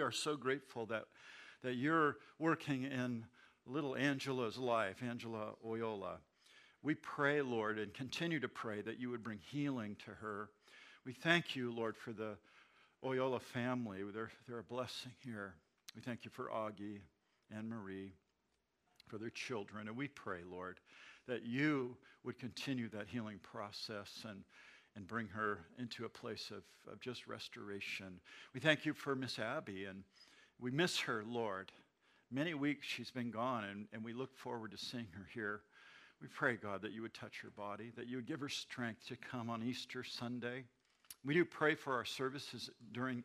we are so grateful that, that you're working in little Angela's life, Angela Oyola. We pray, Lord, and continue to pray that you would bring healing to her. We thank you, Lord, for the Oyola family. They're, they're a blessing here. We thank you for Augie and Marie, for their children. And we pray, Lord, that you would continue that healing process and, and bring her into a place of, of just restoration. We thank you for Miss Abby, and we miss her, Lord. Many weeks she's been gone, and, and we look forward to seeing her here. We pray, God, that you would touch her body, that you would give her strength to come on Easter Sunday. We do pray for our services during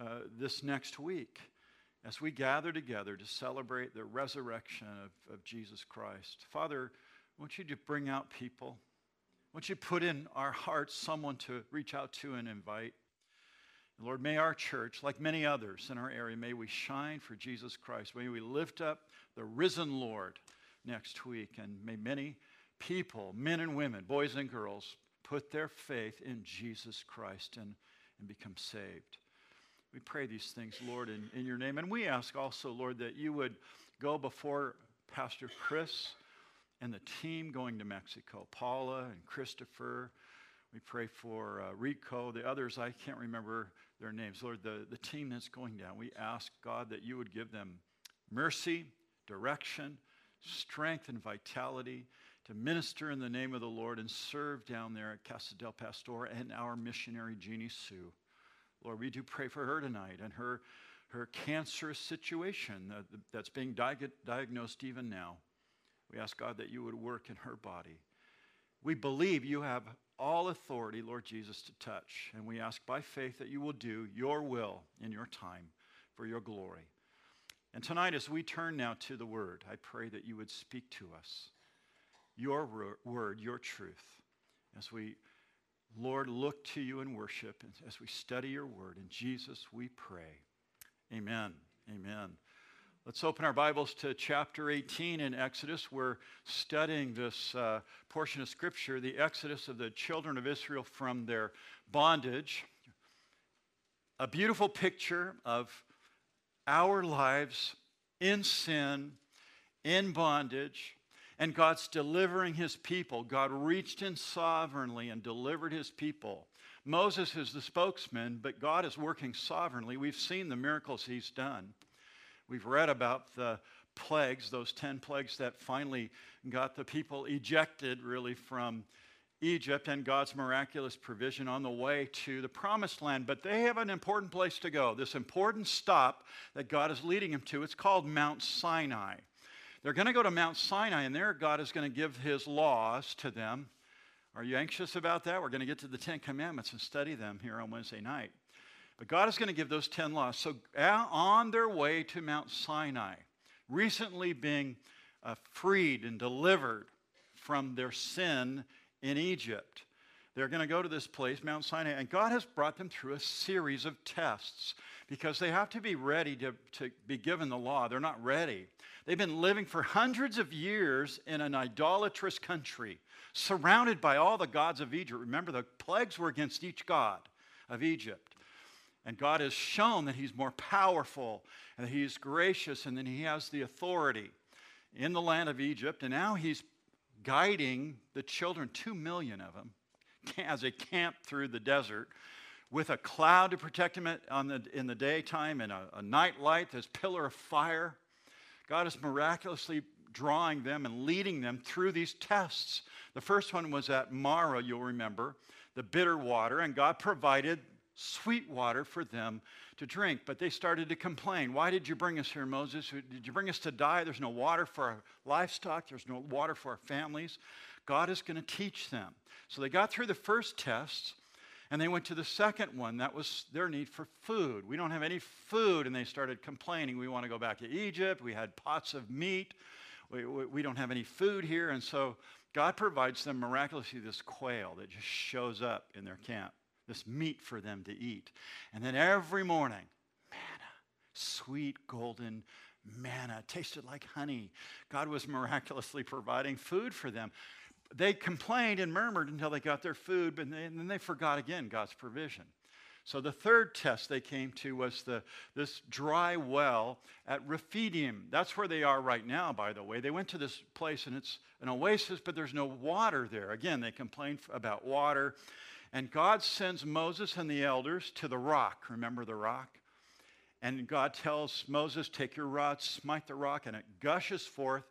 uh, this next week as we gather together to celebrate the resurrection of, of Jesus Christ. Father, I want you to bring out people. Want you put in our hearts someone to reach out to and invite. Lord, may our church, like many others in our area, may we shine for Jesus Christ. May we lift up the risen Lord next week. And may many people, men and women, boys and girls, put their faith in Jesus Christ and, and become saved. We pray these things, Lord, in, in your name. And we ask also, Lord, that you would go before Pastor Chris and the team going to Mexico, Paula and Christopher. We pray for uh, Rico, the others, I can't remember their names. Lord, the, the team that's going down, we ask, God, that you would give them mercy, direction, strength and vitality to minister in the name of the Lord and serve down there at Casa del Pastor and our missionary Jeannie Sue. Lord, we do pray for her tonight and her, her cancerous situation that, that's being di- diagnosed even now. We ask God that you would work in her body. We believe you have all authority, Lord Jesus, to touch. And we ask by faith that you will do your will in your time for your glory. And tonight, as we turn now to the Word, I pray that you would speak to us your Word, your truth, as we, Lord, look to you in worship, and as we study your Word. In Jesus, we pray. Amen. Amen. Let's open our Bibles to chapter 18 in Exodus. We're studying this uh, portion of Scripture, the Exodus of the children of Israel from their bondage. A beautiful picture of our lives in sin, in bondage, and God's delivering his people. God reached in sovereignly and delivered his people. Moses is the spokesman, but God is working sovereignly. We've seen the miracles he's done. We've read about the plagues, those 10 plagues that finally got the people ejected really from Egypt and God's miraculous provision on the way to the promised land. But they have an important place to go, this important stop that God is leading them to. It's called Mount Sinai. They're going to go to Mount Sinai, and there God is going to give his laws to them. Are you anxious about that? We're going to get to the Ten Commandments and study them here on Wednesday night. But God is going to give those 10 laws. So, on their way to Mount Sinai, recently being uh, freed and delivered from their sin in Egypt. They're going to go to this place, Mount Sinai, and God has brought them through a series of tests because they have to be ready to, to be given the law. They're not ready. They've been living for hundreds of years in an idolatrous country, surrounded by all the gods of Egypt. Remember, the plagues were against each god of Egypt. And God has shown that He's more powerful and that He's gracious and that He has the authority in the land of Egypt. And now He's guiding the children, two million of them, as they camp through the desert with a cloud to protect them the, in the daytime and a, a night light, this pillar of fire. God is miraculously drawing them and leading them through these tests. The first one was at Marah, you'll remember, the bitter water, and God provided sweet water for them to drink. But they started to complain. Why did you bring us here, Moses? Did you bring us to die? There's no water for our livestock, there's no water for our families. God is going to teach them. So they got through the first test. And they went to the second one. That was their need for food. We don't have any food. And they started complaining. We want to go back to Egypt. We had pots of meat. We, we, we, don't have any food here. And so God provides them miraculously this quail that just shows up in their camp this meat for them to eat. And then every morning, manna, sweet golden manna, tasted like honey. God was miraculously providing food for them. They complained and murmured until they got their food, but then they forgot again God's provision. So the third test they came to was the, this dry well at Rephidim. That's where they are right now, by the way. They went to this place and it's an oasis, but there's no water there. Again, they complained about water. And God sends Moses and the elders to the rock. Remember the rock? And God tells Moses, Take your rod, smite the rock, and it gushes forth.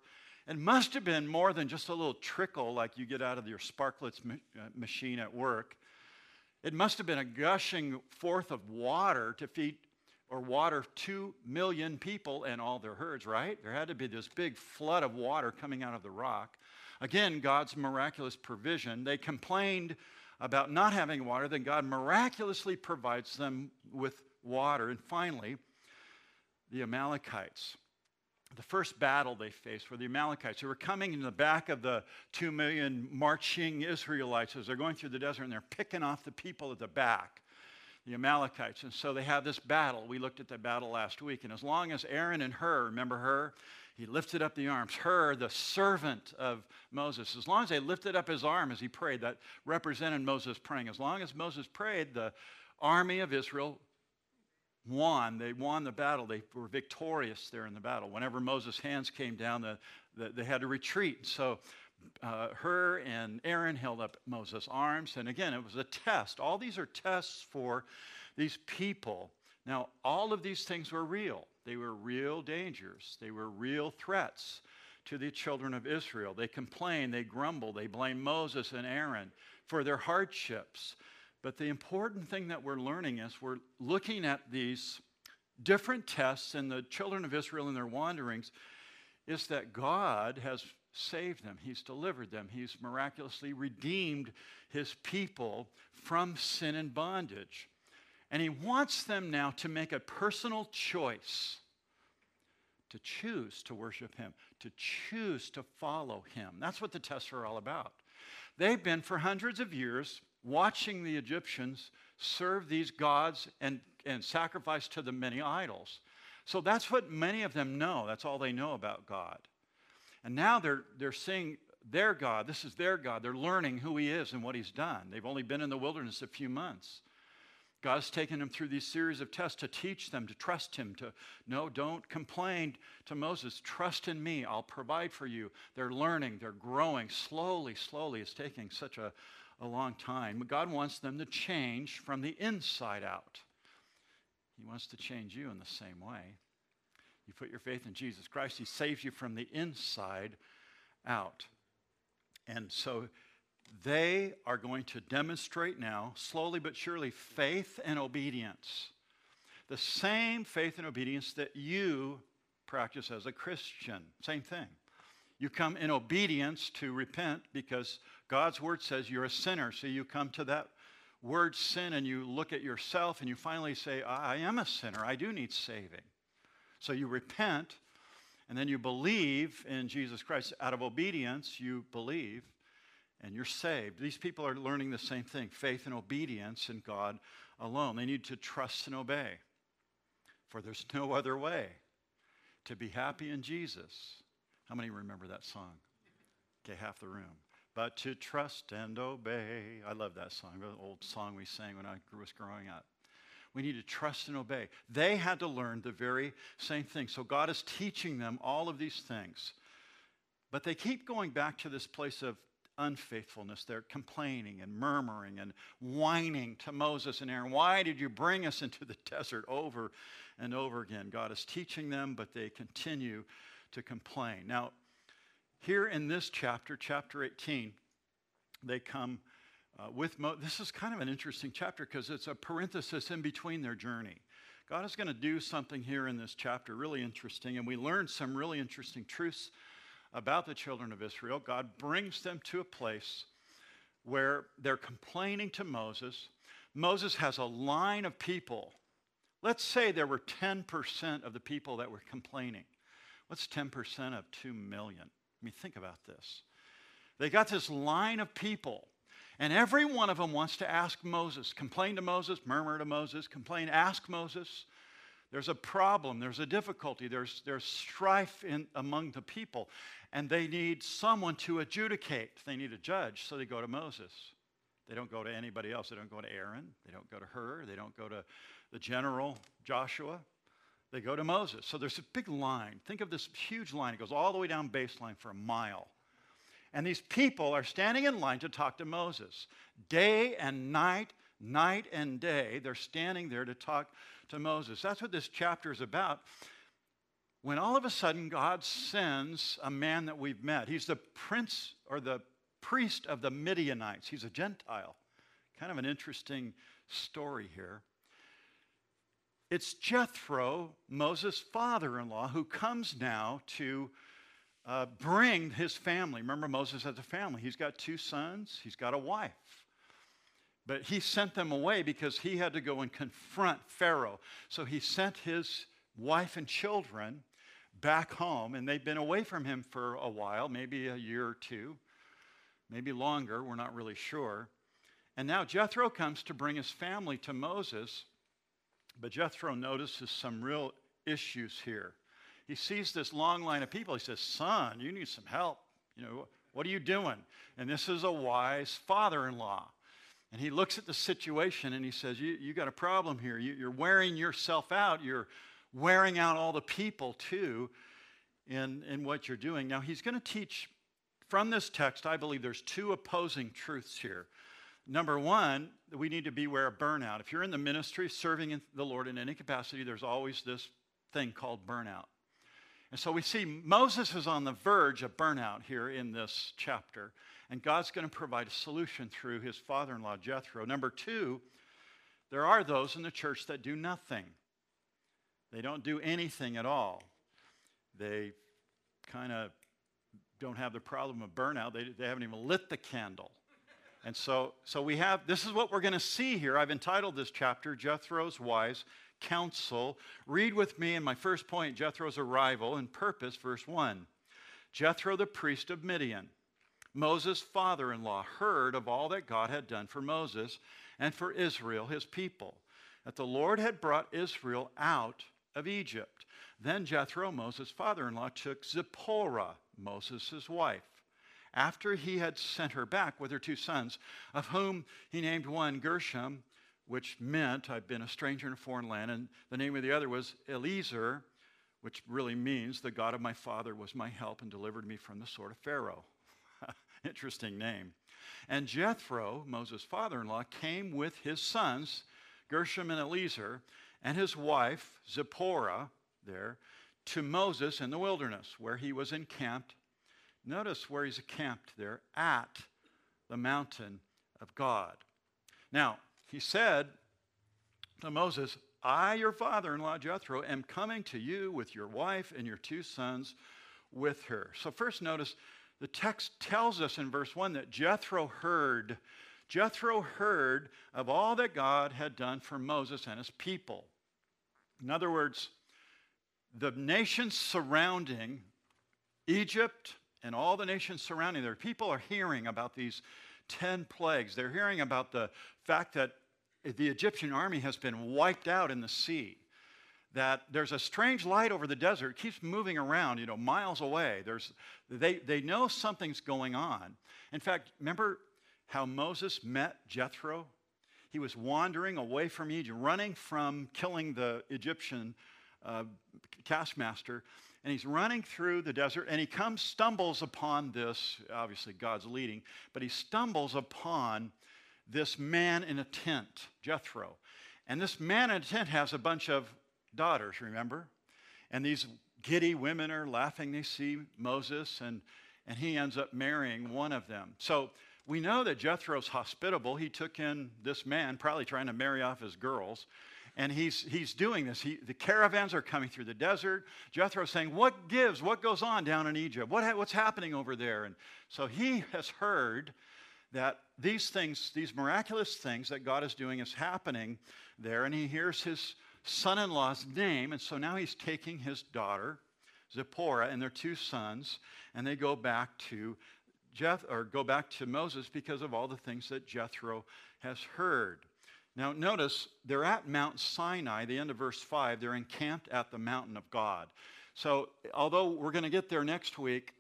It must have been more than just a little trickle like you get out of your Sparkletts uh, machine at work. It must have been a gushing forth of water to feed or water two million people and all their herds, right? There had to be this big flood of water coming out of the rock. Again, God's miraculous provision. They complained about not having water, then God miraculously provides them with water. And finally, the Amalekites. The first battle they faced were the Amalekites who were coming in the back of the two million marching Israelites as they're going through the desert and they're picking off the people at the back, the Amalekites. And so they have this battle. We looked at that battle last week. And as long as Aaron and Hur, remember Hur? He lifted up the arms. Hur, the servant of Moses, as long as they lifted up his arm as he prayed, that represented Moses praying. As long as Moses prayed, the army of Israel won. They won the battle. They were victorious there in the battle. Whenever Moses' hands came down, the, the, they had to retreat. So uh, Hur and Aaron held up Moses' arms. And again, it was a test. All these are tests for these people. Now, all of these things were real. They were real dangers, they were real threats to the children of Israel. They complained, they grumbled, they blamed Moses and Aaron for their hardships. But the important thing that we're learning is we're looking at these different tests in the children of Israel in their wanderings is that God has saved them. He's delivered them. He's miraculously redeemed his people from sin and bondage. And he wants them now to make a personal choice to choose to worship him, to choose to follow him. That's what the tests are all about. They've been for hundreds of years watching the Egyptians serve these gods and, and sacrifice to the many idols. So that's what many of them know. That's all they know about God. And now they're, they're seeing their God. This is their God. They're learning who He is and what He's done. They've only been in the wilderness a few months. God's taken them through these series of tests to teach them to trust Him, to no, don't complain to Moses. Trust in me. I'll provide for you. They're learning, they're growing slowly, slowly. It's taking such a, a long time. But God wants them to change from the inside out. He wants to change you in the same way. You put your faith in Jesus Christ, He saves you from the inside out. And so they are going to demonstrate now, slowly but surely, faith and obedience. The same faith and obedience that you practice as a Christian. Same thing. You come in obedience to repent because God's word says you're a sinner. So you come to that word sin and you look at yourself and you finally say, I am a sinner. I do need saving. So you repent and then you believe in Jesus Christ. Out of obedience, you believe and you're saved. These people are learning the same thing faith and obedience in God alone. They need to trust and obey, for there's no other way to be happy in Jesus. How many remember that song? Okay, half the room. But to trust and obey. I love that song, the old song we sang when I was growing up. We need to trust and obey. They had to learn the very same thing. So God is teaching them all of these things. But they keep going back to this place of unfaithfulness. They're complaining and murmuring and whining to Moses and Aaron. Why did you bring us into the desert over and over again? God is teaching them, but they continue to complain. Now, here in this chapter, chapter 18, they come uh, with Mo- this is kind of an interesting chapter because it's a parenthesis in between their journey. God is going to do something here in this chapter really interesting, and we learn some really interesting truths about the children of Israel. God brings them to a place where they're complaining to Moses. Moses has a line of people. Let's say there were 10% of the people that were complaining. What's 10% of 2 million? I mean, think about this. They got this line of people, and every one of them wants to ask Moses, complain to Moses, murmur to Moses, complain, ask Moses. There's a problem, there's a difficulty, there's, there's strife in, among the people, and they need someone to adjudicate. They need a judge, so they go to Moses. They don't go to anybody else. They don't go to Aaron. They don't go to Hur. They don't go to the general Joshua. They go to Moses. So there's a big line. Think of this huge line. It goes all the way down baseline for a mile. And these people are standing in line to talk to Moses. Day and night, night and day, they're standing there to talk to Moses. That's what this chapter is about. When all of a sudden God sends a man that we've met, he's the prince or the priest of the Midianites, he's a Gentile. Kind of an interesting story here. It's Jethro, Moses' father in law, who comes now to uh, bring his family. Remember, Moses has a family. He's got two sons, he's got a wife. But he sent them away because he had to go and confront Pharaoh. So he sent his wife and children back home, and they've been away from him for a while, maybe a year or two, maybe longer, we're not really sure. And now Jethro comes to bring his family to Moses, but Jethro notices some real issues here. He sees this long line of people. He says, Son, you need some help. You know, what are you doing? And this is a wise father in law. And he looks at the situation and he says, You, you got a problem here. You, you're wearing yourself out. You're wearing out all the people too in, in what you're doing. Now, he's going to teach from this text, I believe there's two opposing truths here. Number one, we need to beware of burnout. If you're in the ministry serving the Lord in any capacity, there's always this thing called burnout. And so we see Moses is on the verge of burnout here in this chapter. And God's going to provide a solution through his father in law, Jethro. Number two, there are those in the church that do nothing, they don't do anything at all. They kind of don't have the problem of burnout, they, they haven't even lit the candle. And so, so we have this is what we're going to see here. I've entitled this chapter Jethro's Wise Counsel. Read with me in my first point Jethro's arrival and purpose, verse 1. Jethro, the priest of Midian Moses' father in law, heard of all that God had done for Moses and for Israel, his people, that the Lord had brought Israel out of Egypt. Then Jethro, Moses' father in law, took Zipporah, Moses' wife, after he had sent her back with her two sons, of whom he named one Gershom, which meant I've been a stranger in a foreign land, and the name of the other was Eliezer, which really means the God of my father was my help and delivered me from the sword of Pharaoh. Interesting name. And Jethro, Moses' father in law, came with his sons, Gershom and Eliezer, and his wife, Zipporah, there, to Moses in the wilderness, where he was encamped. Notice where he's encamped there, at the mountain of God. Now, he said to Moses, I, your father in law Jethro, am coming to you with your wife and your two sons with her. So, first, notice the text tells us in verse 1 that Jethro heard. Jethro heard of all that God had done for Moses and his people. In other words, the nations surrounding Egypt and all the nations surrounding there, people are hearing about these 10 plagues. They're hearing about the fact that the Egyptian army has been wiped out in the sea that there's a strange light over the desert, it keeps moving around, you know, miles away. There's, they, they know something's going on. In fact, remember how Moses met Jethro? He was wandering away from Egypt, running from killing the Egyptian uh, taskmaster, and he's running through the desert, and he comes, stumbles upon this, obviously God's leading, but he stumbles upon this man in a tent, Jethro. And this man in a tent has a bunch of daughters, remember? And these giddy women are laughing. They see Moses, and, and he ends up marrying one of them. So we know that Jethro's hospitable. He took in this man, probably trying to marry off his girls. And he's, he's doing this. He, the caravans are coming through the desert. Jethro's saying, What gives? What goes on down in Egypt? What, what's happening over there? And so he has heard that these things, these miraculous things that God is doing, is happening there. And he hears his son in law's name. And so now he's taking his daughter, Zipporah, and their two sons, and they go back to Jeth, or go back to Moses because of all the things that Jethro has heard. Now, notice they're at Mount Sinai, the end of verse 5. They're encamped at the mountain of God. So, although we're going to get there next week,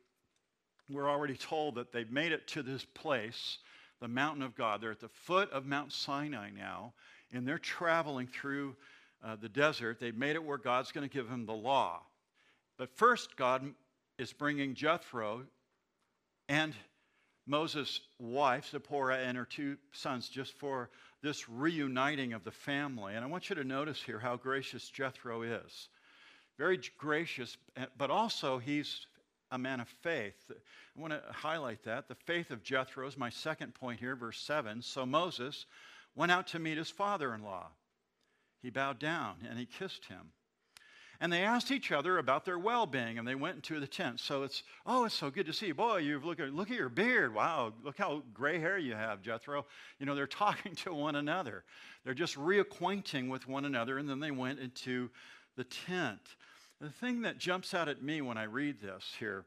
we're already told that they've made it to this place the mountain of God. They're at the foot of Mount Sinai now, and they're traveling through uh, the desert. They've made it where God's going to give them the law. But first, God is bringing Jethro and Moses' wife, Zipporah, and her two sons just for this reuniting of the family. And I want you to notice here how gracious Jethro is. Very gracious, but also he's a man of faith. I want to highlight that. The faith of Jethro is my second point here, verse 7. So Moses went out to meet his father in law. He bowed down and he kissed him. And they asked each other about their well being, and they went into the tent. So it's, oh, it's so good to see you. Boy, you've look at, look at your beard. Wow, look how gray hair you have, Jethro. You know, they're talking to one another. They're just reacquainting with one another, and then they went into the tent. The thing that jumps out at me when I read this here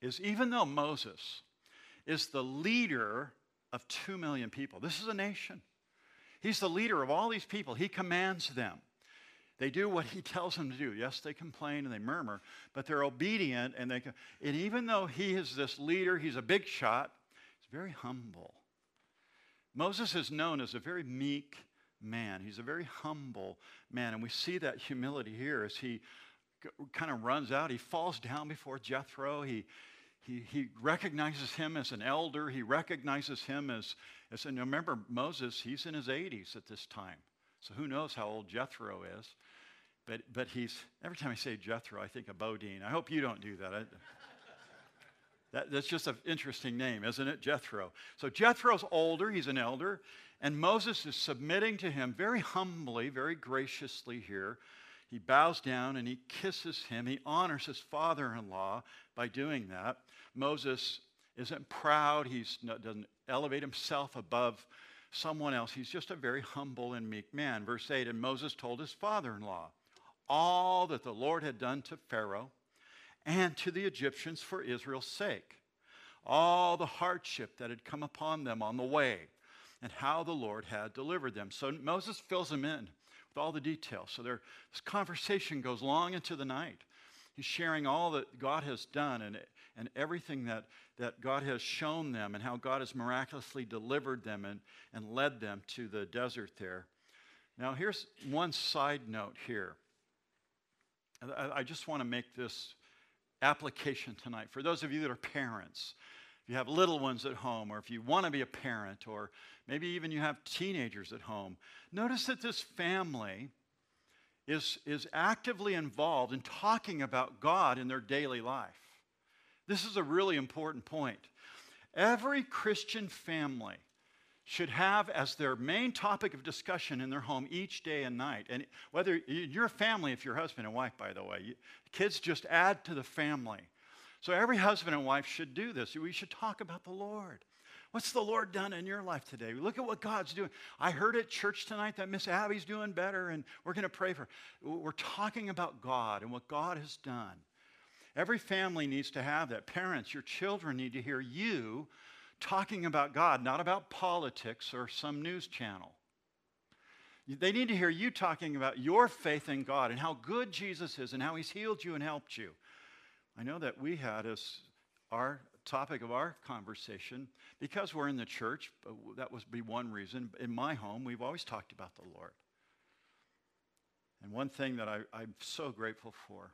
is even though Moses is the leader of two million people, this is a nation. He's the leader of all these people, he commands them. They do what he tells them to do. Yes, they complain and they murmur, but they're obedient. And, they, and even though he is this leader, he's a big shot, he's very humble. Moses is known as a very meek man. He's a very humble man. And we see that humility here as he kind of runs out. He falls down before Jethro. He, he, he recognizes him as an elder. He recognizes him as, as and remember, Moses, he's in his 80s at this time. So who knows how old Jethro is. But, but he's, every time I say Jethro, I think of Bodine. I hope you don't do that. I, that that's just an interesting name, isn't it? Jethro. So Jethro's older, he's an elder, and Moses is submitting to him very humbly, very graciously here. He bows down and he kisses him. He honors his father in law by doing that. Moses isn't proud, he doesn't elevate himself above someone else. He's just a very humble and meek man. Verse 8 And Moses told his father in law all that the Lord had done to Pharaoh and to the Egyptians for Israel's sake, all the hardship that had come upon them on the way, and how the Lord had delivered them. So Moses fills them in with all the details. So there, this conversation goes long into the night. He's sharing all that God has done and, and everything that, that God has shown them and how God has miraculously delivered them and, and led them to the desert there. Now, here's one side note here. I just want to make this application tonight. For those of you that are parents, if you have little ones at home, or if you want to be a parent, or maybe even you have teenagers at home, notice that this family is, is actively involved in talking about God in their daily life. This is a really important point. Every Christian family should have as their main topic of discussion in their home each day and night. And whether you're a family, if you're husband and wife, by the way, kids just add to the family. So every husband and wife should do this. We should talk about the Lord. What's the Lord done in your life today? Look at what God's doing. I heard at church tonight that Miss Abby's doing better, and we're going to pray for her. We're talking about God and what God has done. Every family needs to have that. Parents, your children need to hear you talking about God, not about politics or some news channel. They need to hear you talking about your faith in God and how good Jesus is and how he's healed you and helped you. I know that we had as our topic of our conversation, because we're in the church, uh, that would be one reason. In my home, we've always talked about the Lord. And one thing that I, am so grateful for,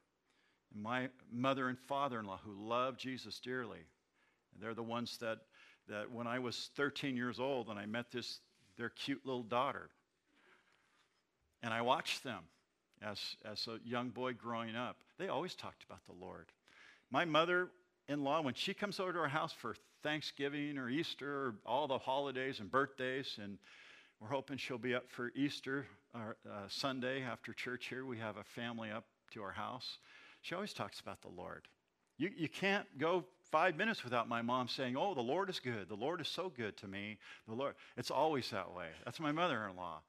my mother and father in law who love Jesus dearly, and they're the ones that that when I was 13 years old and I met this, their cute little daughter, and I watched them as, as a young boy growing up, they always talked about the Lord. My mother in law, when she comes over to our house for Thanksgiving or Easter or all the holidays and birthdays, and we're hoping she'll be up for Easter or uh, Sunday after church here. We have a family up to our house. She always talks about the Lord. You, you can't go five minutes without my mom saying, Oh, the Lord is good. The Lord is so good to me. The Lord, it's always that way. That's my mother in law.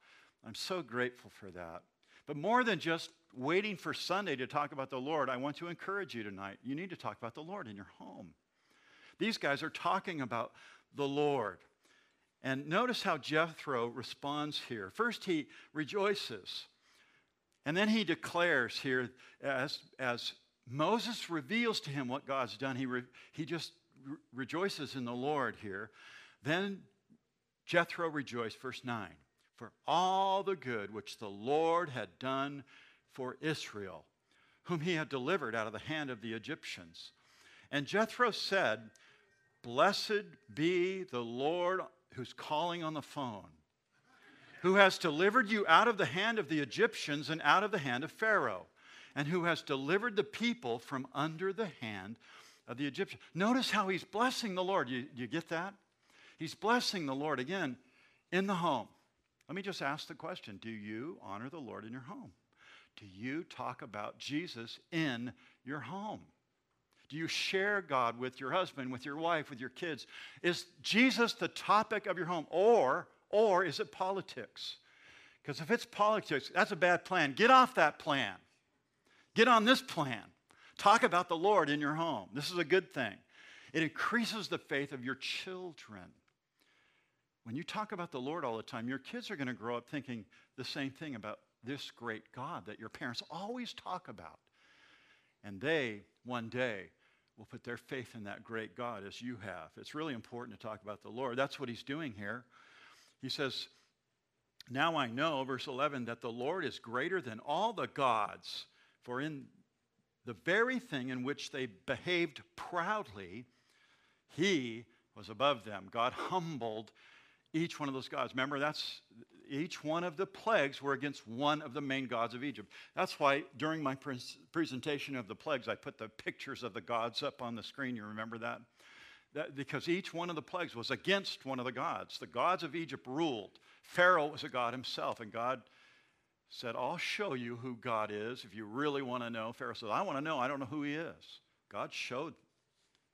I'm so grateful for that. But more than just waiting for Sunday to talk about the Lord, I want to encourage you tonight. You need to talk about the Lord in your home. These guys are talking about the Lord. And notice how Jethro responds here. First, he rejoices. And then he declares here, as, as Moses reveals to him what God's done. He, re, he just re- rejoices in the Lord here. Then Jethro rejoiced, verse 9, for all the good which the Lord had done for Israel, whom he had delivered out of the hand of the Egyptians. And Jethro said, Blessed be the Lord who's calling on the phone, who has delivered you out of the hand of the Egyptians and out of the hand of Pharaoh, and who has delivered the people from under the hand of the Egyptians. Notice how he's blessing the Lord. You, you get that? He's blessing the Lord again in the home. Let me just ask the question Do you honor the Lord in your home? Do you talk about Jesus in your home? Do you share God with your husband, with your wife, with your kids? Is Jesus the topic of your home? Or, or is it politics? Because if it's politics, that's a bad plan. Get off that plan. Get on this plan. Talk about the Lord in your home. This is a good thing. It increases the faith of your children. When you talk about the Lord all the time, your kids are going to grow up thinking the same thing about this great God that your parents always talk about. And they, one day, will put their faith in that great God as you have. It's really important to talk about the Lord. That's what he's doing here. He says, Now I know, verse 11, that the Lord is greater than all the gods, for in the very thing in which they behaved proudly, he was above them. God humbled each one of those gods. Remember, that's each one of the plagues were against one of the main gods of Egypt. That's why during my pre- presentation of the plagues, I put the pictures of the gods up on the screen. You remember that? that? Because each one of the plagues was against one of the gods. The gods of Egypt ruled. Pharaoh was a god himself, and God said, I'll show you who God is if you really want to know. Pharaoh said, I want to know. I don't know who he is. God showed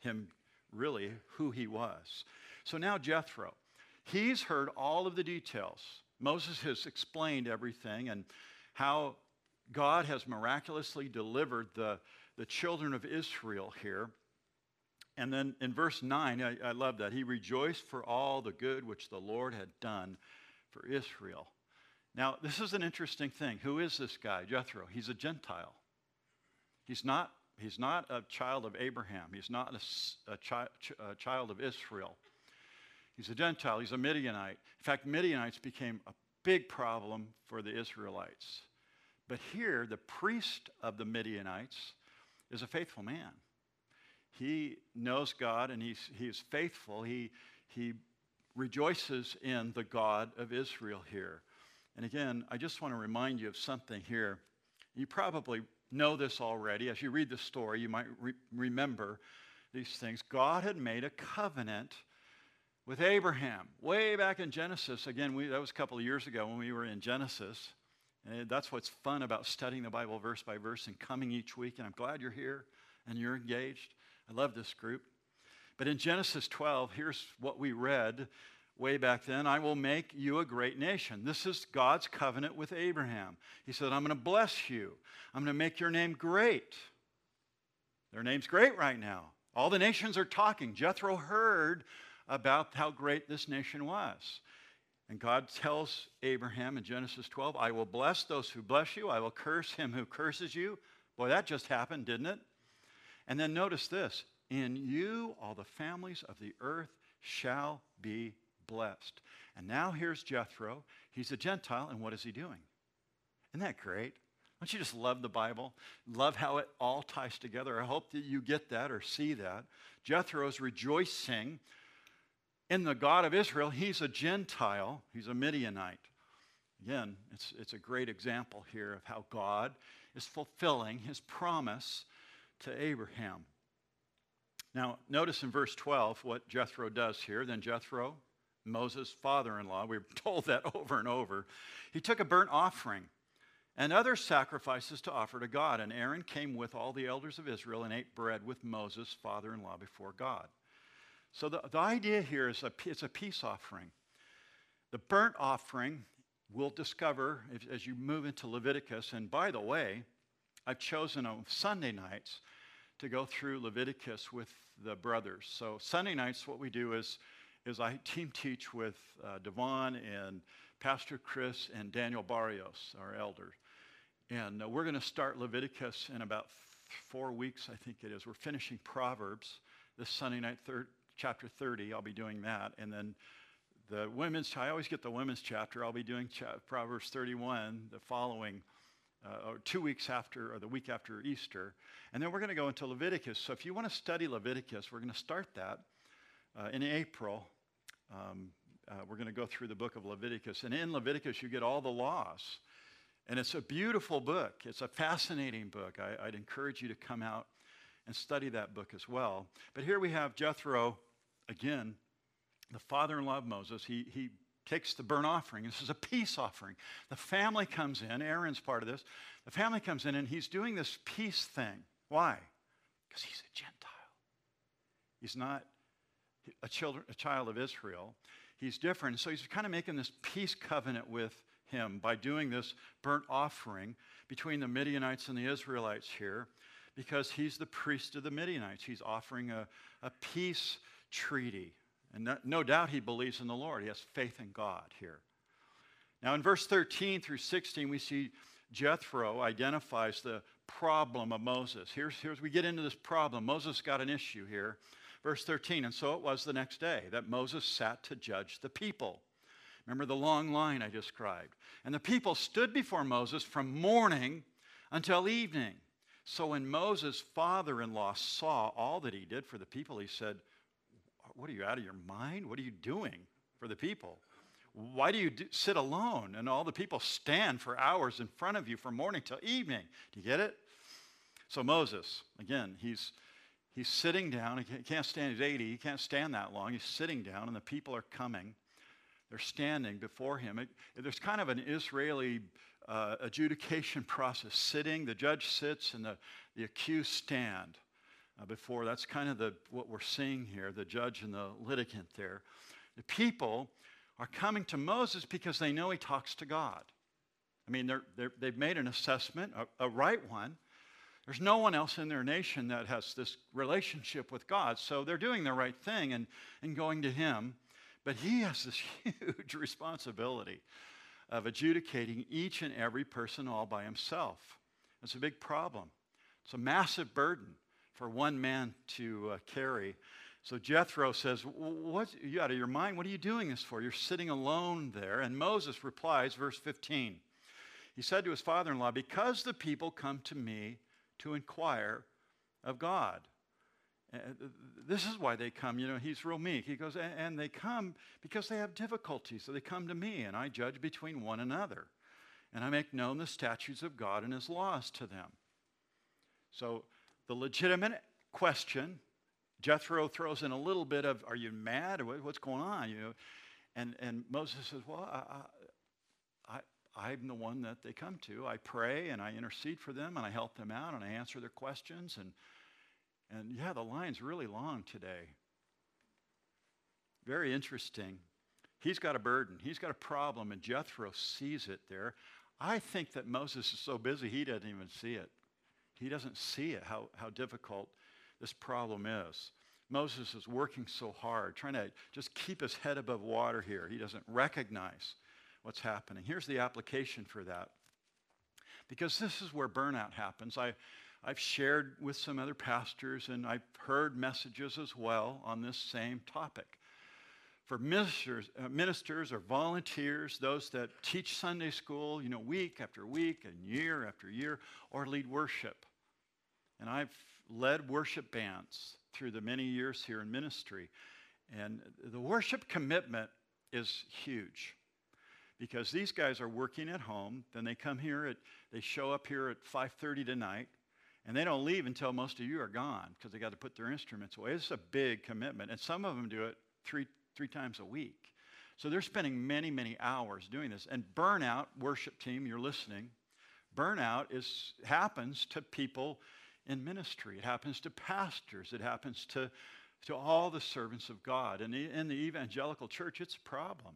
him really who he was. So now Jethro, he's heard all of the details Moses has explained everything and how God has miraculously delivered the, the children of Israel here. And then in verse 9, I, I, love that. He rejoiced for all the good which the Lord had done for Israel. Now, this is an interesting thing. Who is this guy, Jethro? He's a Gentile. He's not, he's not a child of Abraham, he's not a, a, chi, a child of Israel. He's a Gentile, he's a Midianite. In fact, Midianites became a big problem for the Israelites. But here, the priest of the Midianites is a faithful man. He knows God and he's, he's faithful. He, he rejoices in the God of Israel here. And again, I just want to remind you of something here. You probably know this already. As you read the story, you might re- remember these things. God had made a covenant with Abraham, way back in Genesis. Again, we, that was a couple of years ago when we were in Genesis. And that's what's fun about studying the Bible verse by verse and coming each week. And I'm glad you're here and you're engaged. I love this group. But in Genesis 12, here's what we read way back then I will make you a great nation. This is God's covenant with Abraham. He said, I'm going to bless you, I'm going to make your name great. Their name's great right now. All the nations are talking. Jethro heard about how great this nation was. And God tells Abraham in Genesis 12, I will bless those who bless you, I will curse him who curses you. Boy, that just happened, didn't it? And then notice this in you all the families of the earth shall be blessed. And now here's Jethro. He's a Gentile, and what is he doing? Isn't that great? Don't you just love the Bible? Love how it all ties together. I hope that you get that or see that. Jethro is rejoicing in the God of Israel, he's a Gentile, he's a Midianite. Again, it's, it's a great example here of how God is fulfilling his promise to Abraham. Now, notice in verse 12 what Jethro does here. Then Jethro, Moses' father in law, we're told that over and over, he took a burnt offering and other sacrifices to offer to God. And Aaron came with all the elders of Israel and ate bread with Moses' father in law before God. So the, the idea here is a, it's a peace offering. The burnt offering we'll discover if, as you move into Leviticus. And by the way, I've chosen on Sunday nights to go through Leviticus with the brothers. So Sunday nights, what we do is, is I team teach with uh, Devon and Pastor Chris and Daniel Barrios, our elder. And uh, we're going to start Leviticus in about four weeks, I think it is. We're finishing Proverbs this Sunday night, third, chapter 30. I'll be doing that. And then the women's, I always get the women's chapter. I'll be doing cha- Proverbs 31 the following, uh, or two weeks after, or the week after Easter. And then we're going to go into Leviticus. So if you want to study Leviticus, we're going to start that uh, in April. Um, uh, we're going to go through the book of Leviticus. And in Leviticus, you get all the laws. And it's a beautiful book. It's a fascinating book. I, would encourage you to come out and study that book as well. But here we have Jethro, again, the father in law of Moses. He, he takes the burnt offering. This is a peace offering. The family comes in. Aaron's part of this. The family comes in, and he's doing this peace thing. Why? Because he's a Gentile. He's not a, children, a child of Israel. He's different. So he's kind of making this peace covenant with him by doing this burnt offering between the Midianites and the Israelites here because he's the priest of the Midianites. He's offering a, a peace treaty. And no, no doubt he believes in the Lord. He has faith in God here. Now, in verse 13 through 16, we see Jethro identifies the problem of Moses. Here's, here's we get into this problem. Moses got an issue here. Verse 13, and so it was the next day that Moses sat to judge the people. Remember the long line I described. And the people stood before Moses from morning until evening. So when Moses' father in law saw all that he did for the people, he said, What are you out of your mind? What are you doing for the people? Why do you do, sit alone and all the people stand for hours in front of you from morning till evening? Do you get it? So Moses, again, he's he's sitting down. He can't stand. He's 80. He can't stand that long. He's sitting down, and the people are coming. They're standing before him. It, there's kind of an Israeli uh, adjudication process. Sitting, the judge sits, and the, the accused stand uh, before. That's kind of the, what we're seeing here the judge and the litigant there. The people are coming to Moses because they know he talks to God. I mean, they have made an assessment, a, a right one. There's no one else in their nation that has this relationship with God, so they're doing the right thing and, and going to him. But he has this huge responsibility of adjudicating each and every person all by himself. It's a big problem. It's a massive burden for one man to uh, carry. So Jethro says, what, You out of your mind? What are you doing this for? You're sitting alone there. And Moses replies, verse 15. He said to his father in law, Because the people come to me to inquire of God. This is why they come. You know, he's real meek. He goes, and they come because they have difficulties. So they come to me, and I judge between one another. And I make known the statutes of God and his laws to them. So the legitimate question, Jethro throws in a little bit of, Are you mad? What's going on? You know, and, and Moses says, Well, I, I, I'm the one that they come to. I pray and I intercede for them and I help them out and I answer their questions and and yeah, the line's really long today. Very interesting. He's got a burden, he's got a problem, and Jethro sees it there. I think that Moses is so busy he doesn't even see it. He doesn't see it, how, how difficult this problem is. Moses is working so hard, trying to just keep his head above water here. He doesn't recognize what's happening. Here's the application for that. Because this is where burnout happens. I, I've shared with some other pastors and I've heard messages as well on this same topic. For ministers, uh, ministers or volunteers, those that teach Sunday school, you know, week after week and year after year, or lead worship. And I've led worship bands through the many years here in ministry. And the worship commitment is huge because these guys are working at home then they come here at they show up here at 5.30 tonight and they don't leave until most of you are gone because they got to put their instruments away. It's a big commitment. And some of them do it three, three times a week. So they're spending many, many hours doing this. And burnout, worship team, you're listening, burnout is, happens to people in ministry. It happens to pastors. It happens to, to all the servants of God. And in the evangelical church, it's a problem.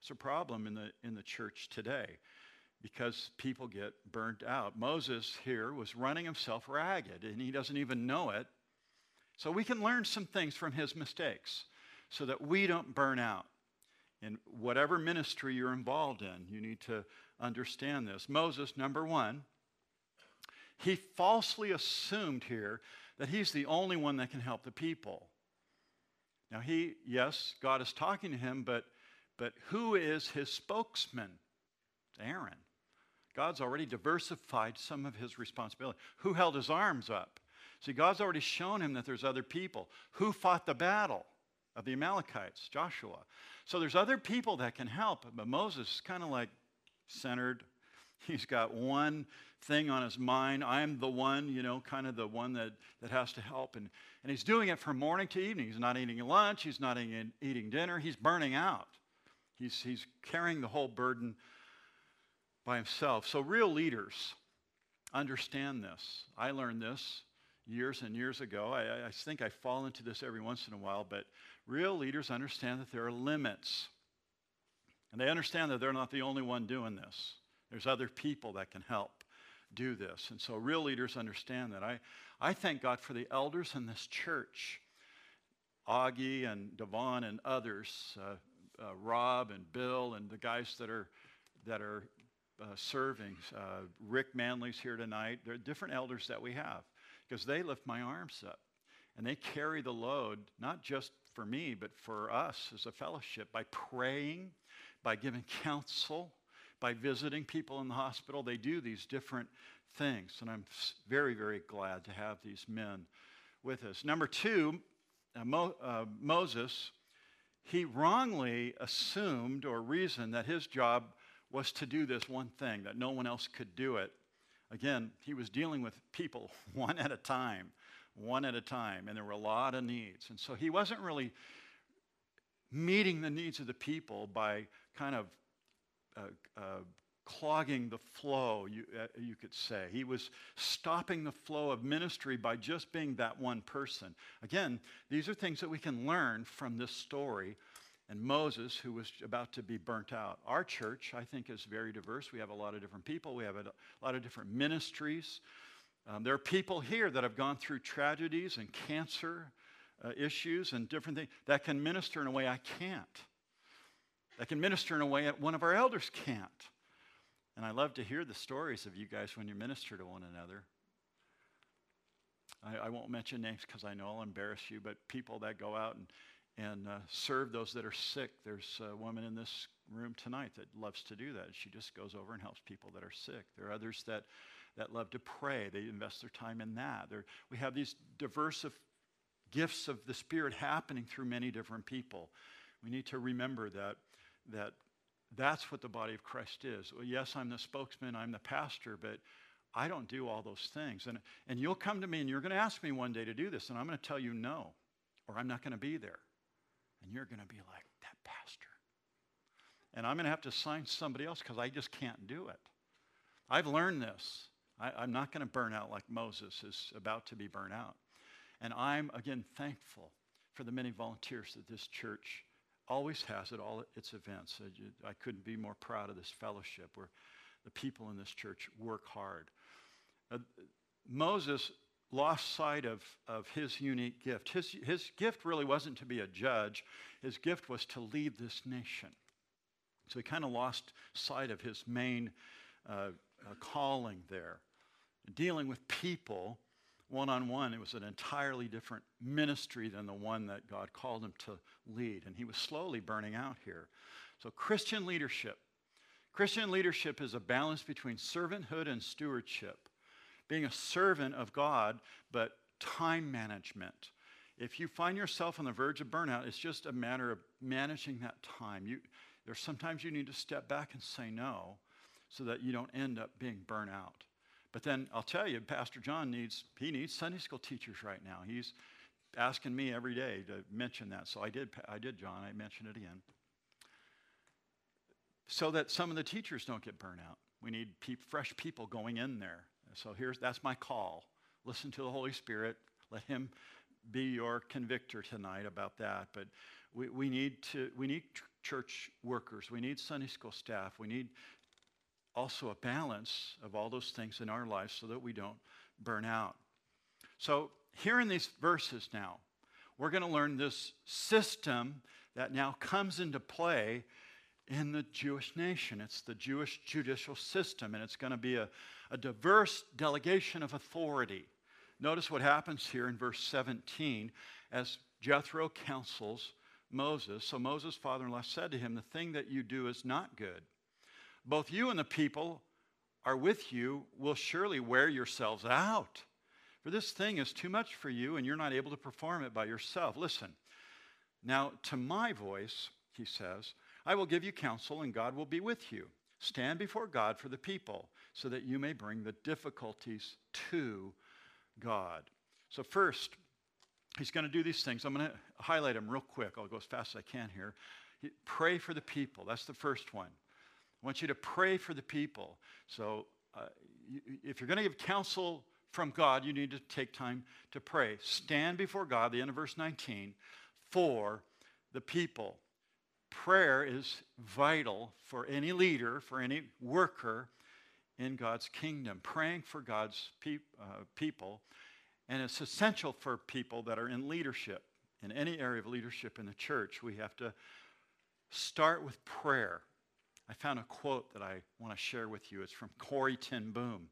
It's a problem in the, in the church today because people get burnt out. Moses here was running himself ragged, and he doesn't even know it. So we can learn some things from his mistakes so that we don't burn out. In whatever ministry you're involved in, you need to understand this. Moses, number one, he falsely assumed here that he's the only one that can help the people. Now, he, yes, God is talking to him, but, but who is his spokesman? Aaron. God's already diversified some of his responsibility. Who held his arms up? See, God's already shown him that there's other people. Who fought the battle of the Amalekites? Joshua. So there's other people that can help, but Moses is kind of like centered. He's got one thing on his mind. I'm the one, you know, kind of the one that, that has to help. And, and he's doing it from morning to evening. He's not eating lunch, he's not eating, eating dinner, he's burning out. He's, he's carrying the whole burden by himself. So, real leaders understand this. I learned this years and years ago. I, I, think I fall into this every once in a while, but real leaders understand that there are limits. And they understand that they're not the only one doing this. There's other people that can help do this. And so real leaders understand that. I, I thank God for the elders in this church. Augie and Devon and others, uh, uh, Rob and Bill and the guys that are, that are uh, serving. Uh, Rick Manley's here tonight. There are different elders that we have because they lift my arms up and they carry the load, not just for me, but for us as a fellowship by praying, by giving counsel, by visiting people in the hospital. They do these different things, and I'm very, very glad to have these men with us. Number two, uh, Mo, uh, Moses, he wrongly assumed or reasoned that his job was to do this one thing, that no one else could do it. Again, he was dealing with people one at a time, one at a time, and there were a lot of needs. And so he wasn't really meeting the needs of the people by kind of uh, uh, clogging the flow, you, uh, you could say. He was stopping the flow of ministry by just being that one person. Again, these are things that we can learn from this story and Moses, who was about to be burnt out. Our church, I think, is very diverse. We have a lot of different people, we have a lot of different ministries. Um, there are people here that have gone through tragedies and cancer uh, issues and different things that can minister in a way I can't. That can minister in a way that one of our elders can't. And I love to hear the stories of you guys when you minister to one another. I, I won't mention names because I know I'll embarrass you, but people that go out and and uh, serve those that are sick. There's a woman in this room tonight that loves to do that. She just goes over and helps people that are sick. There are others that, that love to pray. They invest their time in that. There, we have these diverse of gifts of the Spirit happening through many different people. We need to remember that, that that's what the body of Christ is. Well, yes, I'm the spokesman, I'm the pastor, but I don't do all those things. And, and you'll come to me and you're going to ask me one day to do this, and I'm going to tell you no, or I'm not going to be there. And you're going to be like, that pastor. And I'm going to have to assign somebody else because I just can't do it. I've learned this. I, am not going to burn out like Moses is about to be burnt out. And I'm, again, thankful for the many volunteers that this church always has at all its events. I couldn't be more proud of this fellowship where the people in this church work hard. Uh, Moses lost sight of, of his unique gift. His, his gift really wasn't to be a judge, his gift was to lead this nation. So he kind of lost sight of his main uh, uh, calling there. Dealing with people one on one, it was an entirely different ministry than the one that God called him to lead. And he was slowly burning out here. So, Christian leadership. Christian leadership is a balance between servanthood and stewardship being a servant of God, but time management. If you find yourself on the verge of burnout, it's just a matter of managing that time. You, there's sometimes you need to step back and say no so that you don't end up being burnt out. But then I'll tell you, Pastor John needs, he needs Sunday school teachers right now. He's asking me every day to mention that. So I did, I did, John. I mentioned it again. So that some of the teachers don't get burnt out. We need pe- fresh people going in there. So here's that's my call. Listen to the Holy Spirit. Let Him be your convictor tonight about that. But we, we need to we need church workers. We need Sunday school staff. We need also a balance of all those things in our lives so that we don't burn out. So here in these verses now, we're going to learn this system that now comes into play in the Jewish nation. It's the Jewish judicial system, and it's going to be a, a diverse delegation of authority. notice what happens here in verse 17 as Jethro counsels Moses. So Moses' father in law said to him, The thing that you do is not good. Both you and the people are with you will surely wear yourselves out. For this thing is too much for you, and you're not able to perform it by yourself. Listen, now to my voice, he says, I will give you counsel, and God will be with you. Stand before God for the people, so that you may bring the difficulties to God. So, first, he's going to do these things. I'm going to highlight them real quick. I'll go as fast as I can here. Pray for the people. That's the first one. I want you to pray for the people. So, uh, if you're going to give counsel from God, you need to take time to pray. Stand before God, the end of verse 19, for the people. Prayer is vital for any leader, for any worker in God's kingdom. Praying for God's pe- uh, people, and it's essential for people that are in leadership, in any area of leadership in the church. We have to start with prayer. I found a quote that I want to share with you. It's from Corrie ten Boom.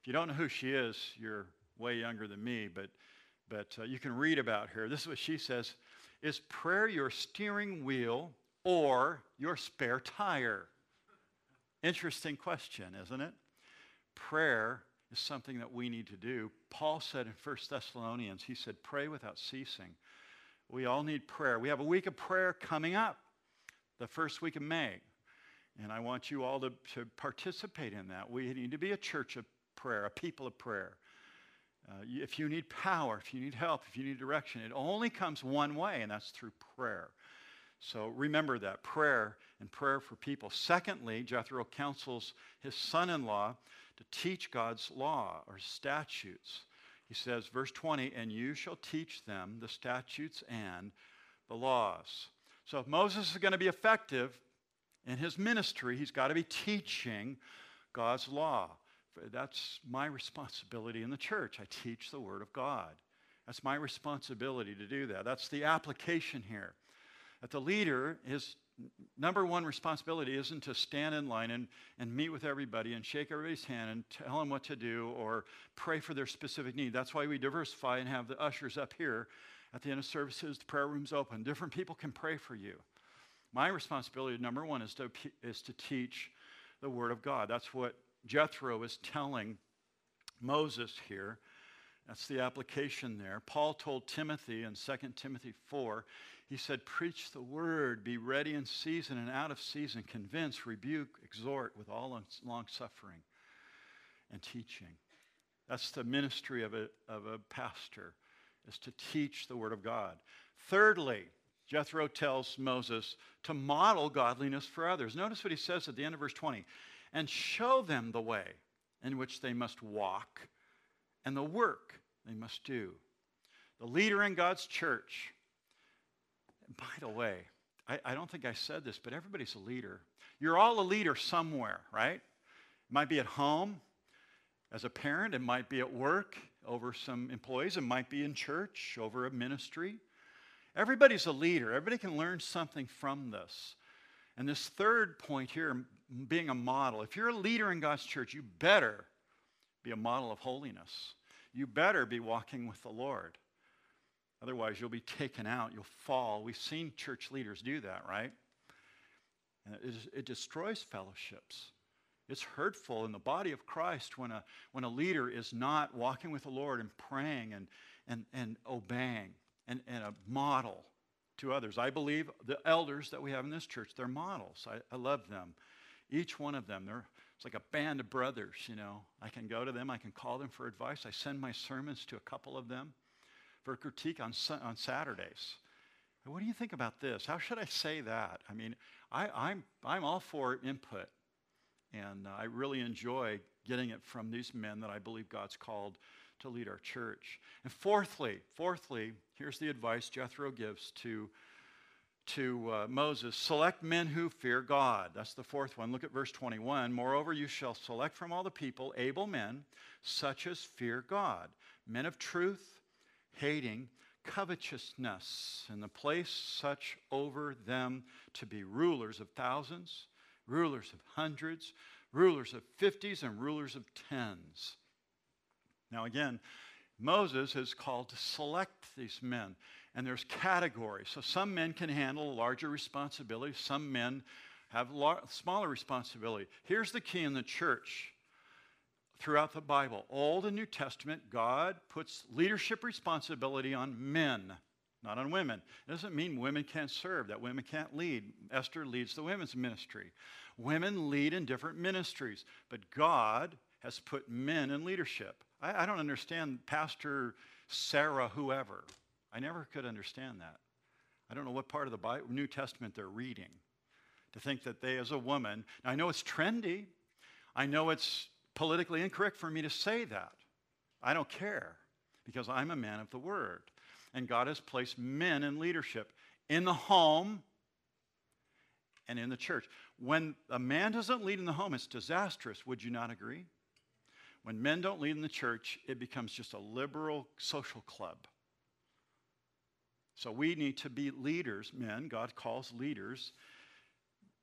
If you don't know who she is, you're way younger than me, but, but uh, you can read about her. This is what she says Is prayer your steering wheel or your spare tire? Interesting question, isn't it? Prayer is something that we need to do. Paul said in 1 Thessalonians, he said, pray without ceasing. We all need prayer. We have a week of prayer coming up, the first week of May. And I want you all to, to participate in that. We need to be a church of prayer, a people of prayer. Uh, if you need power, if you need help, if you need direction, it only comes one way, and that's through prayer. So remember that prayer and prayer for people. Secondly, Jethro counsels his son in law to teach God's law or statutes. He says, verse 20, and you shall teach them the statutes and the laws. So if Moses is going to be effective, in his ministry, he's got to be teaching God's law. That's my responsibility in the church. I teach the Word of God. That's my responsibility to do that. That's the application here. That the leader, his number one responsibility isn't to stand in line and, and meet with everybody and shake everybody's hand and tell them what to do or pray for their specific need. That's why we diversify and have the ushers up here at the end of services, the prayer room's open. Different people can pray for you. My responsibility, number one, is to, is to teach the Word of God. That's what Jethro is telling Moses here. That's the application there. Paul told Timothy in 2 Timothy 4, he said, Preach the word, be ready in season and out of season, convince, rebuke, exhort with all long suffering and teaching. That's the ministry of a, of a pastor, is to teach the word of God. Thirdly, Jethro tells Moses to model godliness for others. Notice what he says at the end of verse 20 and show them the way in which they must walk and the work they must do. The leader in God's church, by the way, I, I, don't think I said this, but everybody's a leader. You're all a leader somewhere, right? It might be at home as a parent, it might be at work over some employees, it might be in church over a ministry. Everybody's a leader. Everybody can learn something from this. And this third point here, being a model. If you're a leader in God's church, you better be a model of holiness. You better be walking with the Lord. Otherwise, you'll be taken out. You'll fall. We've seen church leaders do that, right? And it, it destroys fellowships. It's hurtful in the body of Christ when a, when a leader is not walking with the Lord and praying and, and, and obeying and, and a model to others. I believe the elders that we have in this church, they're models. I, I love them. Each one of them, they're it's like a band of brothers, you know. I can go to them, I can call them for advice. I send my sermons to a couple of them for critique on, on Saturdays. What do you think about this? How should I say that? I mean, I, I'm, I'm all for input, and I really enjoy getting it from these men that I believe God's called to lead our church. And fourthly, fourthly, here's the advice Jethro gives to, to uh, Moses select men who fear God. That's the fourth one. Look at verse 21. Moreover, you shall select from all the people able men, such as fear God, men of truth, hating covetousness, and the place such over them to be rulers of thousands, rulers of hundreds, rulers of fifties, and rulers of tens now, again, Moses is called to select these men, and there's categories. So some men can handle larger responsibility, some men have lar- smaller responsibility. Here's the key in the church throughout the Bible, Old and New Testament, God puts leadership responsibility on men, not on women. It doesn't mean women can't serve, that women can't lead. Esther leads the women's ministry. Women lead in different ministries, but God has put men in leadership. I, I don't understand Pastor Sarah, whoever. I never could understand that. I don't know what part of the Bible, New Testament they're reading to think that they, as a woman, I know it's trendy. I know it's politically incorrect for me to say that. I don't care because I'm a man of the word. And God has placed men in leadership in the home and in the church. When a man doesn't lead in the home, it's disastrous. Would you not agree? When men don't lead in the church, it becomes just a liberal social club. So we need to be leaders, men. God calls leaders.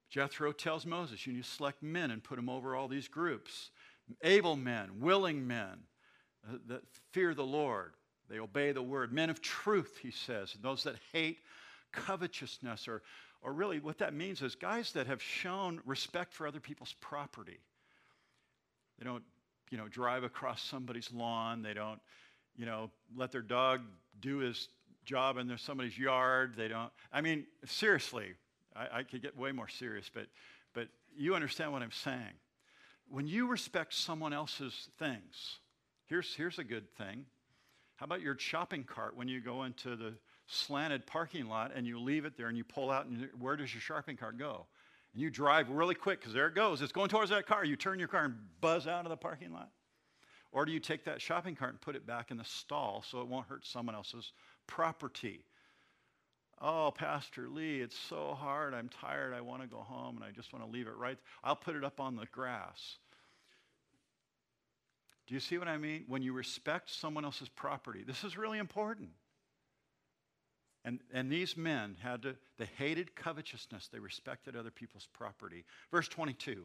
Jethro tells Moses, You need to select men and put them over all these groups able men, willing men uh, that fear the Lord. They obey the word. Men of truth, he says. and Those that hate covetousness, or, or really what that means is guys that have shown respect for other people's property. They don't, you know, drive across somebody's lawn. They don't, you know, let their dog do his job in somebody's yard. They don't, I mean, seriously, I, I could get way more serious, but, but you understand what I'm saying when you respect someone else's things, here's, here's a good thing. How about your shopping cart when you go into the slanted parking lot and you leave it there and you pull out and where does your shopping cart go? And you drive really quick because there it goes. It's going towards that car. You turn your car and buzz out of the parking lot. Or do you take that shopping cart and put it back in the stall so it won't hurt someone else's property? Oh, Pastor Lee, it's so hard. I'm tired. I want to go home and I just want to leave it right. I'll put it up on the grass. Do you see what I mean? When you respect someone else's property, this is really important. And, and these men had to, they hated covetousness. They respected other people's property. Verse 22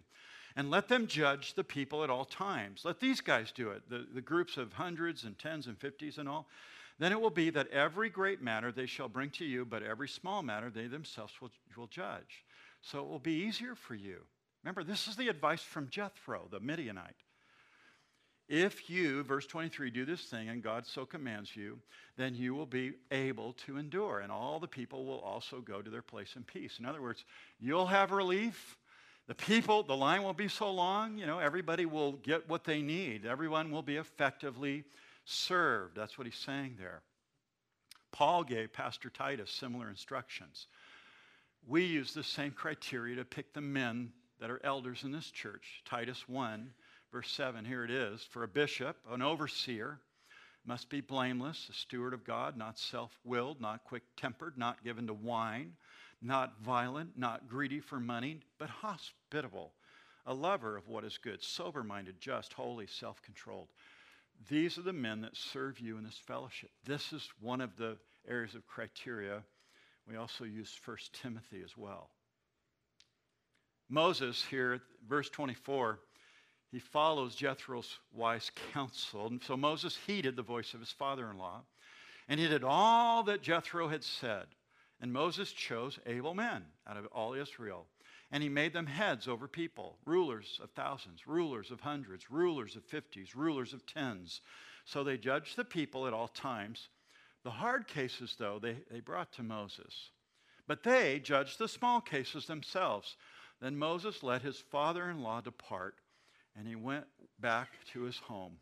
And let them judge the people at all times. Let these guys do it, the, the groups of hundreds and tens and fifties and all. Then it will be that every great matter they shall bring to you, but every small matter they themselves will, will judge. So it will be easier for you. Remember, this is the advice from Jethro, the Midianite. If you, verse 23, do this thing and God so commands you, then you will be able to endure, and all the people will also go to their place in peace. In other words, you'll have relief. The people, the line won't be so long. You know, everybody will get what they need. Everyone will be effectively served. That's what he's saying there. Paul gave Pastor Titus similar instructions. We use the same criteria to pick the men that are elders in this church. Titus 1, verse 7, here it is. For a bishop, an overseer, must be blameless, a steward of God, not self willed, not quick tempered, not given to wine, not violent, not greedy for money, but hospitable, a lover of what is good, sober minded, just, holy, self controlled. These are the men that serve you in this fellowship. This is one of the areas of criteria. We also use 1 Timothy as well. Moses, here, verse 24, he follows Jethro's wise counsel. And so Moses heeded the voice of his father in law, and he did all that Jethro had said. And Moses chose able men out of all Israel and he made them heads over people, rulers of thousands, rulers of hundreds, rulers of fifties, rulers of tens. So they judged the people at all times. The hard cases, though, they, they brought to Moses. But they judged the small cases themselves. Then Moses let his father in law depart, and he went back to his homeland.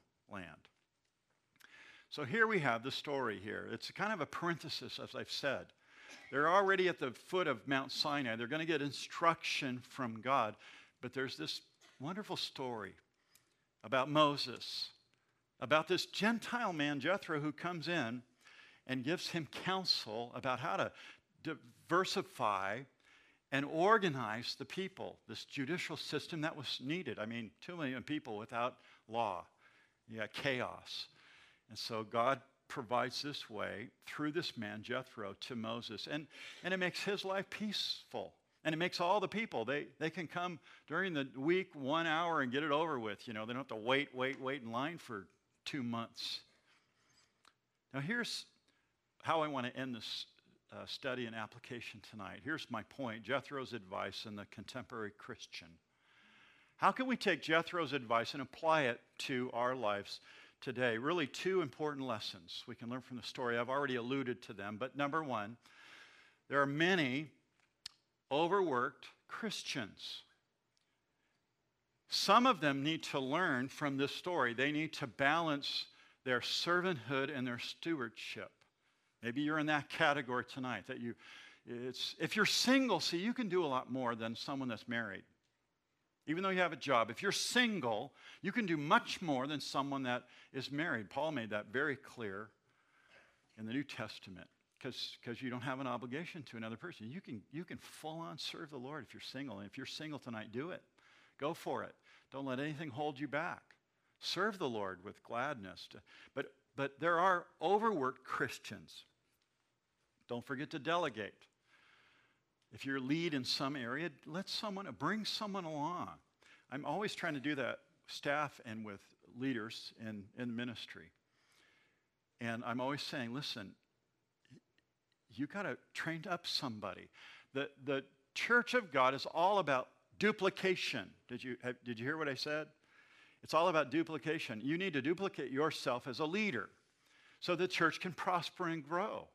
So here we have the story here. It's kind of a parenthesis, as I've said. They're already at the foot of Mount Sinai. They're going to get instruction from God. But there's this wonderful story about Moses, about this Gentile man, Jethro, who comes in and gives him counsel about how to diversify and organize the people, this judicial system that was needed. I mean, two million people without law. Yeah, chaos. And so God provides this way through this man, Jethro, to Moses. And, and it makes his life peaceful. And it makes all the people, they, they can come during the week, one hour, and get it over with. You know, they don't have to wait, wait, wait in line for two months. Now, here's how I want to end this uh, study and application tonight. Here's my point Jethro's advice in the contemporary Christian. How can we take Jethro's advice and apply it to our lives today? Really, two important lessons we can learn from the story. I've already alluded to them, but number one, there are many overworked Christians. Some of them need to learn from this story. They need to balance their servanthood and their stewardship. Maybe you're in that category tonight that you it's if you're single, see you can do a lot more than someone that's married. Even though you have a job, if you're single, you can do much more than someone that is married. Paul made that very clear in the New Testament because you don't have an obligation to another person. You can, you can full on serve the Lord if you're single. And if you're single tonight, do it. Go for it. Don't let anything hold you back. Serve the Lord with gladness. To, but, but there are overworked Christians. Don't forget to delegate. If you're lead in some area, let someone, bring someone along. I'm always trying to do that, staff and with leaders in, in ministry. And I'm always saying, listen, you got to train up somebody. The, the church of God is all about duplication. Did you, have, did you hear what I said? It's all about duplication. You need to duplicate yourself as a leader so the church can prosper and grow.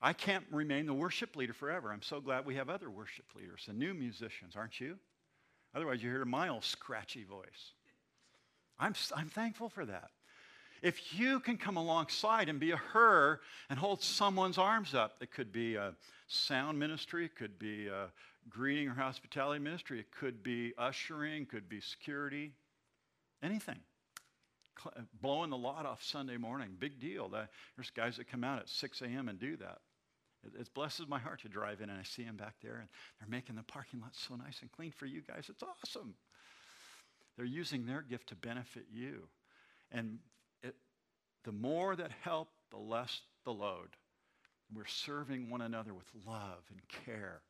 I can't remain the worship leader forever. I'm so glad we have other worship leaders and new musicians, aren't you? Otherwise, you hear my old scratchy voice. I'm, I'm thankful for that. If you can come alongside and be a Hur and hold someone's arms up, it could be a sound ministry, it could be a greeting or hospitality ministry, it could be ushering, could be security, anything. Uh, blowing the lot off Sunday morning, big deal. There's guys that come out at 6 a.m. and do that. It, it blesses my heart to drive in and I see them back there and they're making the parking lot so nice and clean for you guys. It's awesome. They're using their gift to benefit you. And the more that help, the less the load. We're serving one another with love and care.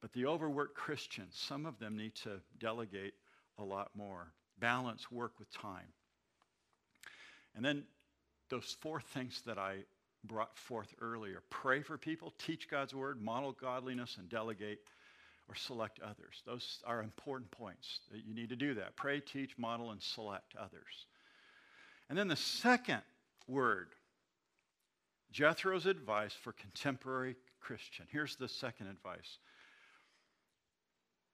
But the overworked Christians, some of them need to delegate a lot more, balance work with time. And then those four things that I brought forth earlier pray for people, teach God's word, model godliness, and delegate or select others. Those are important points that you need to do that. Pray, teach, model, and select others. And then the second word. Jethro's advice for contemporary Christian. Here's the second advice.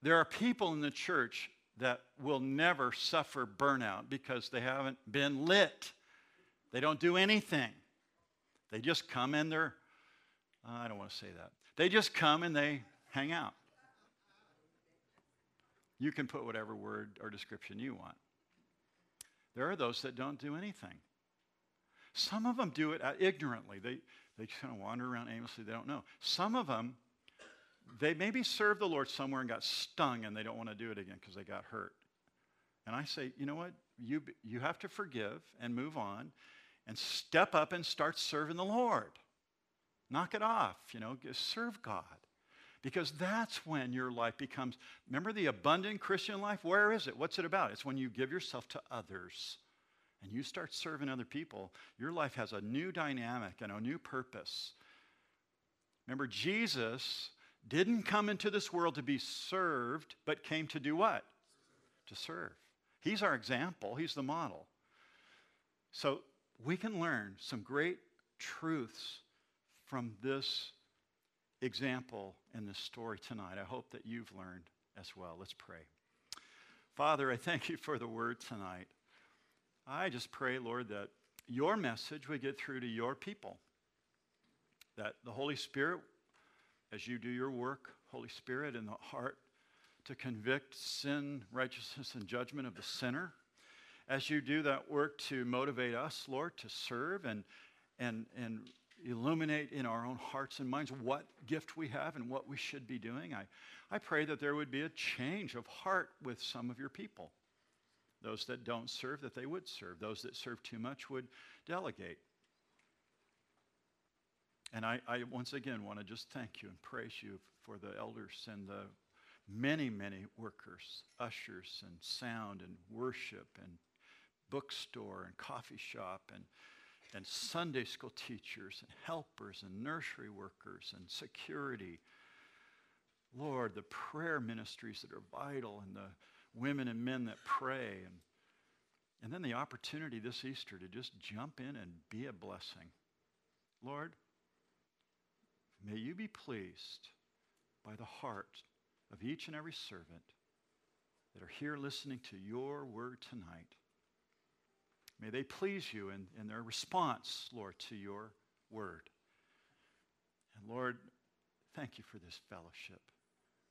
There are people in the church that will never suffer burnout because they haven't been lit. They don't do anything. They just come and they're, uh, I don't want to say that. They just come and they hang out. You can put whatever word or description you want. There are those that don't do anything. Some of them do it uh, ignorantly. They, they just kind of wander around aimlessly. They don't know. Some of them, they maybe served the Lord somewhere and got stung and they don't want to do it again because they got hurt. And I say, you know what? You, you have to forgive and move on and step up and start serving the Lord. Knock it off, you know, serve God. Because that's when your life becomes, remember the abundant Christian life? Where is it? What's it about? It's when you give yourself to others and you start serving other people, your life has a new dynamic and a new purpose. Remember, Jesus didn't come into this world to be served, but came to do what? To serve. He's our example, He's the model. So we can learn some great truths from this example in this story tonight. I hope that you've learned as well. Let's pray. Father, I thank you for the word tonight. I just pray, Lord, that your message would get through to your people. That the Holy Spirit, as you do your work, Holy Spirit, in the heart to convict sin, righteousness, and judgment of the sinner, as you do that work to motivate us, Lord, to serve and, and, and illuminate in our own hearts and minds what gift we have and what we should be doing, I, I pray that there would be a change of heart with some of your people. Those that don't serve, that they would serve. Those that serve too much would delegate. And I, I once again want to just thank you and praise you for the elders and the many, many workers, ushers and sound and worship and bookstore and coffee shop and and Sunday school teachers and helpers and nursery workers and security. Lord, the prayer ministries that are vital and the women and men that pray. And, and then the opportunity this Easter to just jump in and be a blessing. Lord, may you be pleased by the heart of each and every servant that are here listening to your word tonight. May they please you in, in their response, Lord, to your word. And Lord, thank you for this fellowship.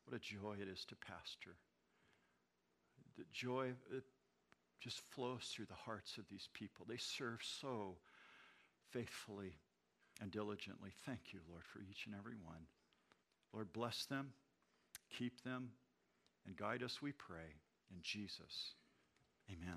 What a joy it is to pastor. The joy just flows through the hearts of these people. They serve so faithfully and diligently. Thank you, Lord, for each and every one. Lord, bless them, keep them, and guide us, we pray, in Jesus. Amen.